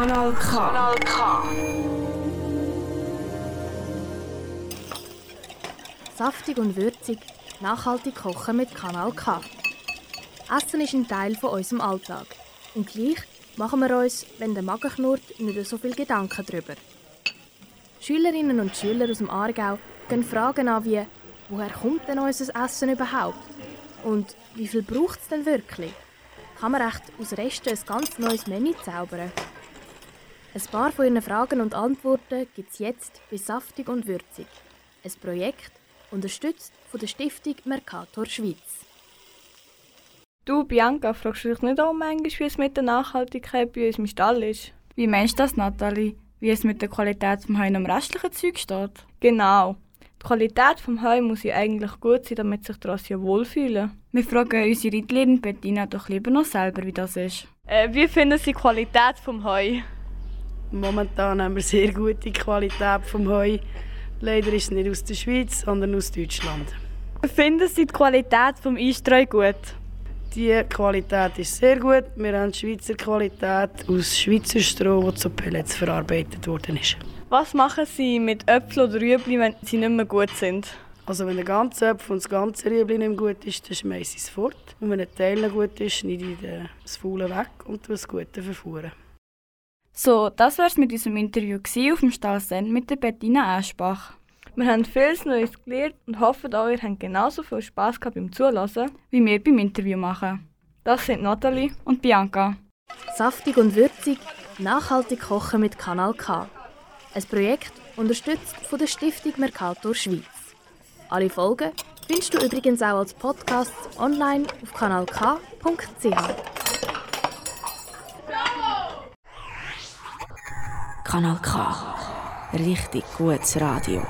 Kanal K. Kanal K. Saftig und würzig, nachhaltig kochen mit Kanal K. Essen ist ein Teil von unserem Alltag. Und gleich machen wir uns, wenn der Magen knurrt, nicht so viel Gedanken darüber. Schülerinnen und Schüler aus dem Aargau gehen Fragen an wie «Woher kommt denn unser Essen überhaupt?» und «Wie viel braucht es denn wirklich?» Kann man echt aus Resten ein ganz neues Menü zaubern? Ein paar von Ihren Fragen und Antworten gibt es jetzt bei Saftig und Würzig. Ein Projekt, unterstützt von der Stiftung Mercator Schweiz. Du, Bianca, fragst du dich nicht auch manchmal, wie es mit der Nachhaltigkeit bei uns im Stall ist? Wie meinst du das, Nathalie? Wie es mit der Qualität vom Heu und dem restlichen Zeug steht? Genau. Die Qualität vom Heu muss ja eigentlich gut sein, damit sich die Rasse wohlfühlen. Wir fragen unsere Reitlehrerin Bettina doch lieber noch selber, wie das ist. Äh, wie finden Sie die Qualität vom Heu? Momentan haben wir sehr gute Qualität vom Heu. Leider ist es nicht aus der Schweiz, sondern aus Deutschland. Finden Sie die Qualität vom Einstreu gut? Die Qualität ist sehr gut. Wir haben Schweizer Qualität aus Schweizer Stroh, das zu Pellets verarbeitet worden ist. Was machen Sie mit Äpfeln oder Rüebli, wenn sie nicht mehr gut sind? Also wenn der ganze Äpfel und das ganze Rüebli nicht mehr gut ist, dann schmeiße ich es fort. Und wenn ein Teil nicht gut ist, schneide ich das Faule weg und tue das Gute verfuhren. So, das war es mit unserem Interview auf dem Stallsend mit der Bettina Aschbach. Wir haben vieles Neues gelernt und hoffen auch, ihr habt genauso viel Spass gehabt beim Zuhören, wie wir beim Interview machen. Das sind Nathalie und Bianca. Saftig und würzig, nachhaltig kochen mit Kanal K. Ein Projekt unterstützt von der Stiftung Mercator Schweiz. Alle Folgen findest du übrigens auch als Podcast online auf kanalk.ch. Kanal K. Richtig gutes Radio.